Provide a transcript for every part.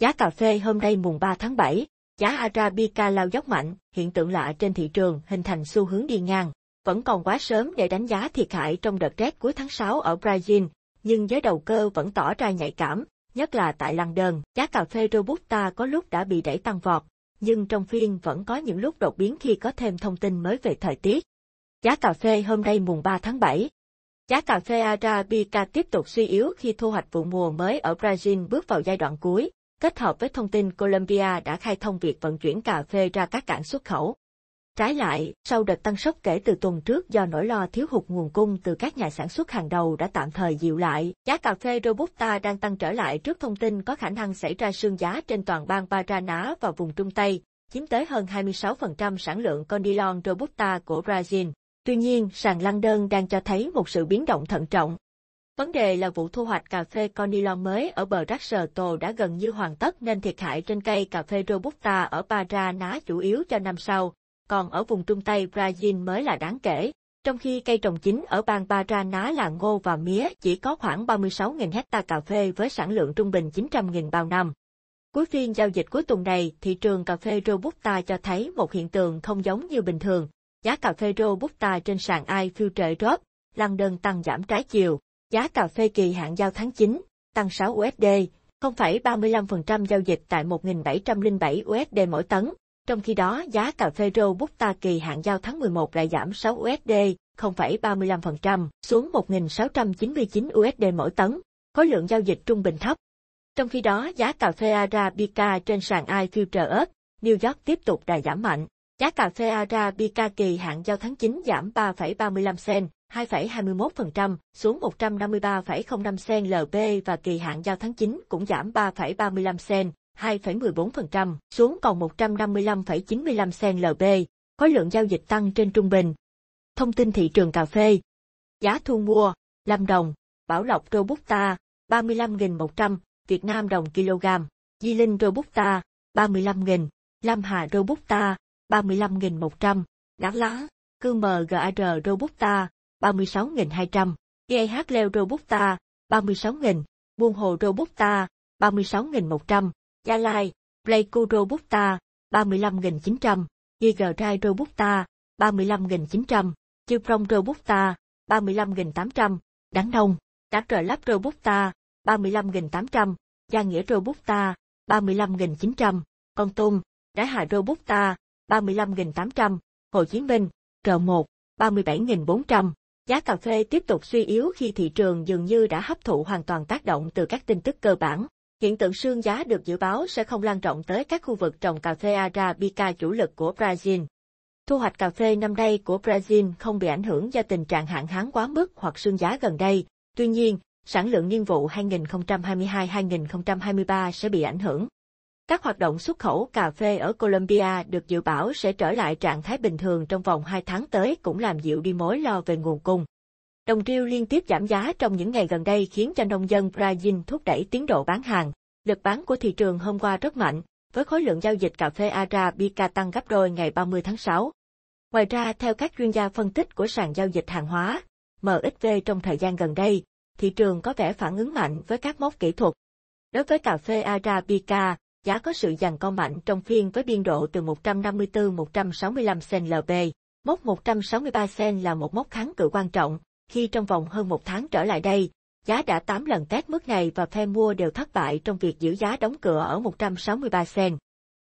Giá cà phê hôm nay mùng 3 tháng 7, giá Arabica lao dốc mạnh, hiện tượng lạ trên thị trường hình thành xu hướng đi ngang. Vẫn còn quá sớm để đánh giá thiệt hại trong đợt rét cuối tháng 6 ở Brazil, nhưng giới đầu cơ vẫn tỏ ra nhạy cảm, nhất là tại London. Giá cà phê Robusta có lúc đã bị đẩy tăng vọt, nhưng trong phiên vẫn có những lúc đột biến khi có thêm thông tin mới về thời tiết. Giá cà phê hôm nay mùng 3 tháng 7, Giá cà phê Arabica tiếp tục suy yếu khi thu hoạch vụ mùa mới ở Brazil bước vào giai đoạn cuối, kết hợp với thông tin Colombia đã khai thông việc vận chuyển cà phê ra các cảng xuất khẩu. Trái lại, sau đợt tăng sốc kể từ tuần trước do nỗi lo thiếu hụt nguồn cung từ các nhà sản xuất hàng đầu đã tạm thời dịu lại, giá cà phê Robusta đang tăng trở lại trước thông tin có khả năng xảy ra sương giá trên toàn bang Paraná và vùng Trung Tây, chiếm tới hơn 26% sản lượng Condilon Robusta của Brazil. Tuy nhiên, sàn London đang cho thấy một sự biến động thận trọng. Vấn đề là vụ thu hoạch cà phê Conilon mới ở bờ rác sờ tô đã gần như hoàn tất nên thiệt hại trên cây cà phê Robusta ở Paraná chủ yếu cho năm sau, còn ở vùng Trung Tây Brazil mới là đáng kể. Trong khi cây trồng chính ở bang Paraná là ngô và mía chỉ có khoảng 36.000 hecta cà phê với sản lượng trung bình 900.000 bao năm. Cuối phiên giao dịch cuối tuần này, thị trường cà phê Robusta cho thấy một hiện tượng không giống như bình thường, Giá cà phê Robusta trên sàn I Future Drop, London tăng giảm trái chiều. Giá cà phê kỳ hạn giao tháng 9, tăng 6 USD, 0,35% giao dịch tại 1.707 USD mỗi tấn. Trong khi đó, giá cà phê Robusta kỳ hạn giao tháng 11 lại giảm 6 USD, 0,35%, xuống 1.699 USD mỗi tấn. Khối lượng giao dịch trung bình thấp. Trong khi đó, giá cà phê Arabica trên sàn I New York tiếp tục đà giảm mạnh. Giá cà phê Arabica kỳ hạn giao tháng 9 giảm 3,35 sen, 2,21% xuống 153,05 sen LB và kỳ hạn giao tháng 9 cũng giảm 3,35 sen, 2,14% xuống còn 155,95 sen LB. Khối lượng giao dịch tăng trên trung bình. Thông tin thị trường cà phê. Giá thu mua, Lâm Đồng, Bảo Lộc Robusta, 35.100, Việt Nam đồng kg, Di Linh Robusta, 35.000, Lam Hà Robusta, 35.100, Đắk lá, cư MGAR Robusta, 36.200, IAH Leo Robusta, 36.000, Buôn Hồ Robusta, 36.100, Gia Lai, Pleiku Robusta, 35.900, Gigai Robusta, 35.900, Chư Prong Robusta, 35.800, Đắng Nông, Đá Trợ Lắp Robusta, 35.800, Gia Nghĩa Robusta, 35.900, Con Tum, Đá Hà Robusta, 35.800, Hồ Chí Minh, R1, 37.400. Giá cà phê tiếp tục suy yếu khi thị trường dường như đã hấp thụ hoàn toàn tác động từ các tin tức cơ bản. Hiện tượng sương giá được dự báo sẽ không lan rộng tới các khu vực trồng cà phê Arabica chủ lực của Brazil. Thu hoạch cà phê năm nay của Brazil không bị ảnh hưởng do tình trạng hạn hán quá mức hoặc sương giá gần đây. Tuy nhiên, sản lượng niên vụ 2022-2023 sẽ bị ảnh hưởng. Các hoạt động xuất khẩu cà phê ở Colombia được dự báo sẽ trở lại trạng thái bình thường trong vòng 2 tháng tới cũng làm dịu đi mối lo về nguồn cung. Đồng riêu liên tiếp giảm giá trong những ngày gần đây khiến cho nông dân Brazil thúc đẩy tiến độ bán hàng. Lực bán của thị trường hôm qua rất mạnh, với khối lượng giao dịch cà phê Arabica tăng gấp đôi ngày 30 tháng 6. Ngoài ra, theo các chuyên gia phân tích của sàn giao dịch hàng hóa, MXV trong thời gian gần đây, thị trường có vẻ phản ứng mạnh với các mốc kỹ thuật. Đối với cà phê Arabica, giá có sự giằng co mạnh trong phiên với biên độ từ 154-165 sen LB. Mốc 163 sen là một mốc kháng cự quan trọng, khi trong vòng hơn một tháng trở lại đây, giá đã 8 lần test mức này và phe mua đều thất bại trong việc giữ giá đóng cửa ở 163 sen.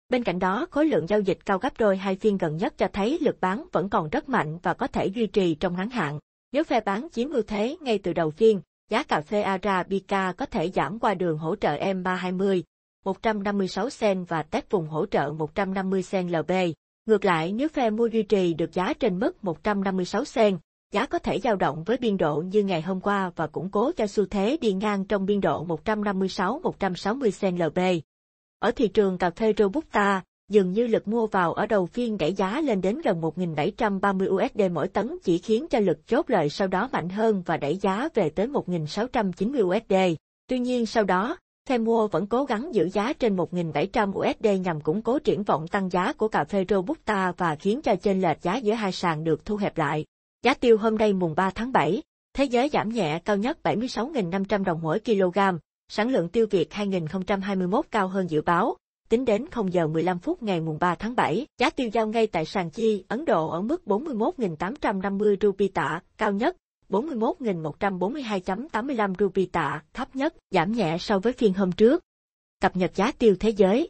Bên cạnh đó, khối lượng giao dịch cao gấp đôi hai phiên gần nhất cho thấy lực bán vẫn còn rất mạnh và có thể duy trì trong ngắn hạn. Nếu phe bán chiếm ưu thế ngay từ đầu phiên, giá cà phê Arabica có thể giảm qua đường hỗ trợ M320, 156 sen và test vùng hỗ trợ 150 sen LB. Ngược lại nếu phe mua duy trì được giá trên mức 156 sen, giá có thể dao động với biên độ như ngày hôm qua và củng cố cho xu thế đi ngang trong biên độ 156-160 sen LB. Ở thị trường cà phê Robusta, dường như lực mua vào ở đầu phiên đẩy giá lên đến gần 1.730 USD mỗi tấn chỉ khiến cho lực chốt lời sau đó mạnh hơn và đẩy giá về tới 1.690 USD. Tuy nhiên sau đó, Phe vẫn cố gắng giữ giá trên 1.700 USD nhằm củng cố triển vọng tăng giá của cà phê Robusta và khiến cho chênh lệch giá giữa hai sàn được thu hẹp lại. Giá tiêu hôm nay mùng 3 tháng 7, thế giới giảm nhẹ cao nhất 76.500 đồng mỗi kg, sản lượng tiêu Việt 2021 cao hơn dự báo. Tính đến 0 giờ 15 phút ngày mùng 3 tháng 7, giá tiêu giao ngay tại sàn chi Ấn Độ ở mức 41.850 rupee tạ, cao nhất, 41.142.85 rupee tạ, thấp nhất, giảm nhẹ so với phiên hôm trước. Cập nhật giá tiêu thế giới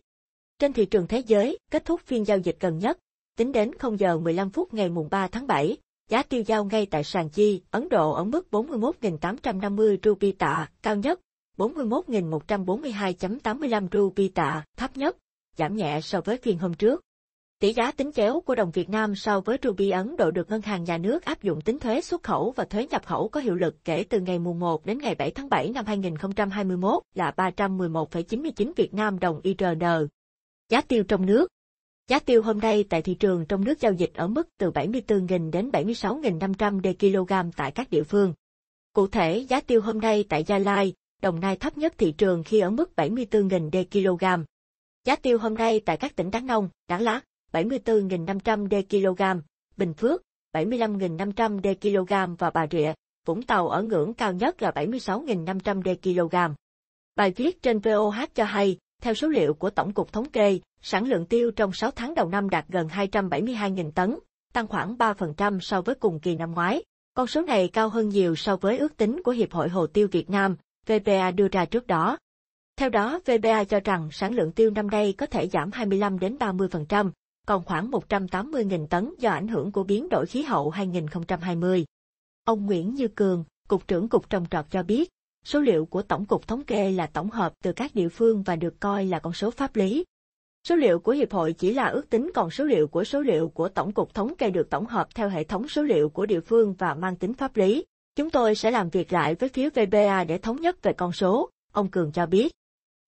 Trên thị trường thế giới, kết thúc phiên giao dịch gần nhất, tính đến 0 giờ 15 phút ngày mùng 3 tháng 7, giá tiêu giao ngay tại sàn chi Ấn Độ ở mức 41.850 rupee tạ, cao nhất, 41.142.85 rupee tạ, thấp nhất, giảm nhẹ so với phiên hôm trước. Tỷ giá tính chéo của đồng Việt Nam so với ruby Ấn Độ được Ngân hàng Nhà nước áp dụng tính thuế xuất khẩu và thuế nhập khẩu có hiệu lực kể từ ngày mùng 1 đến ngày 7 tháng 7 năm 2021 là 311,99 Việt Nam đồng IRN. Giá tiêu trong nước Giá tiêu hôm nay tại thị trường trong nước giao dịch ở mức từ 74.000 đến 76.500 đề kg tại các địa phương. Cụ thể, giá tiêu hôm nay tại Gia Lai, Đồng Nai thấp nhất thị trường khi ở mức 74.000 đề kg. Giá tiêu hôm nay tại các tỉnh Đắk Nông, Đắk Lắk 74.500 d kg, Bình Phước 75.500 d kg và Bà Rịa, Vũng Tàu ở ngưỡng cao nhất là 76.500 d kg. Bài viết trên VOH cho hay, theo số liệu của Tổng cục Thống kê, sản lượng tiêu trong 6 tháng đầu năm đạt gần 272.000 tấn, tăng khoảng 3% so với cùng kỳ năm ngoái. Con số này cao hơn nhiều so với ước tính của Hiệp hội Hồ tiêu Việt Nam, VPA đưa ra trước đó. Theo đó, VPA cho rằng sản lượng tiêu năm nay có thể giảm 25 đến 30%, còn khoảng 180.000 tấn do ảnh hưởng của biến đổi khí hậu 2020. Ông Nguyễn Như Cường, Cục trưởng Cục Trồng trọt cho biết, số liệu của Tổng cục Thống kê là tổng hợp từ các địa phương và được coi là con số pháp lý. Số liệu của Hiệp hội chỉ là ước tính còn số liệu của số liệu của Tổng cục Thống kê được tổng hợp theo hệ thống số liệu của địa phương và mang tính pháp lý. Chúng tôi sẽ làm việc lại với phía VBA để thống nhất về con số, ông Cường cho biết.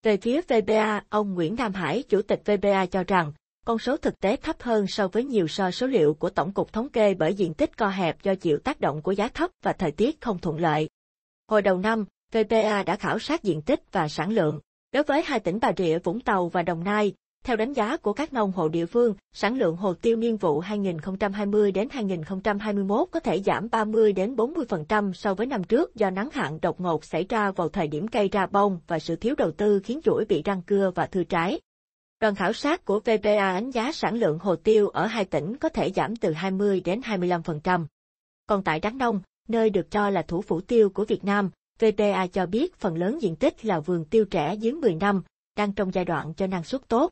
Về phía VBA, ông Nguyễn Nam Hải, Chủ tịch VBA cho rằng, con số thực tế thấp hơn so với nhiều so số liệu của Tổng cục Thống kê bởi diện tích co hẹp do chịu tác động của giá thấp và thời tiết không thuận lợi. Hồi đầu năm, VPA đã khảo sát diện tích và sản lượng. Đối với hai tỉnh Bà Rịa Vũng Tàu và Đồng Nai, theo đánh giá của các nông hộ địa phương, sản lượng hồ tiêu niên vụ 2020 đến 2021 có thể giảm 30 đến 40% so với năm trước do nắng hạn đột ngột xảy ra vào thời điểm cây ra bông và sự thiếu đầu tư khiến chuỗi bị răng cưa và thưa trái. Đoàn khảo sát của VPA đánh giá sản lượng hồ tiêu ở hai tỉnh có thể giảm từ 20 đến 25%. Còn tại Đắk Nông, nơi được cho là thủ phủ tiêu của Việt Nam, VPA cho biết phần lớn diện tích là vườn tiêu trẻ dưới 10 năm, đang trong giai đoạn cho năng suất tốt.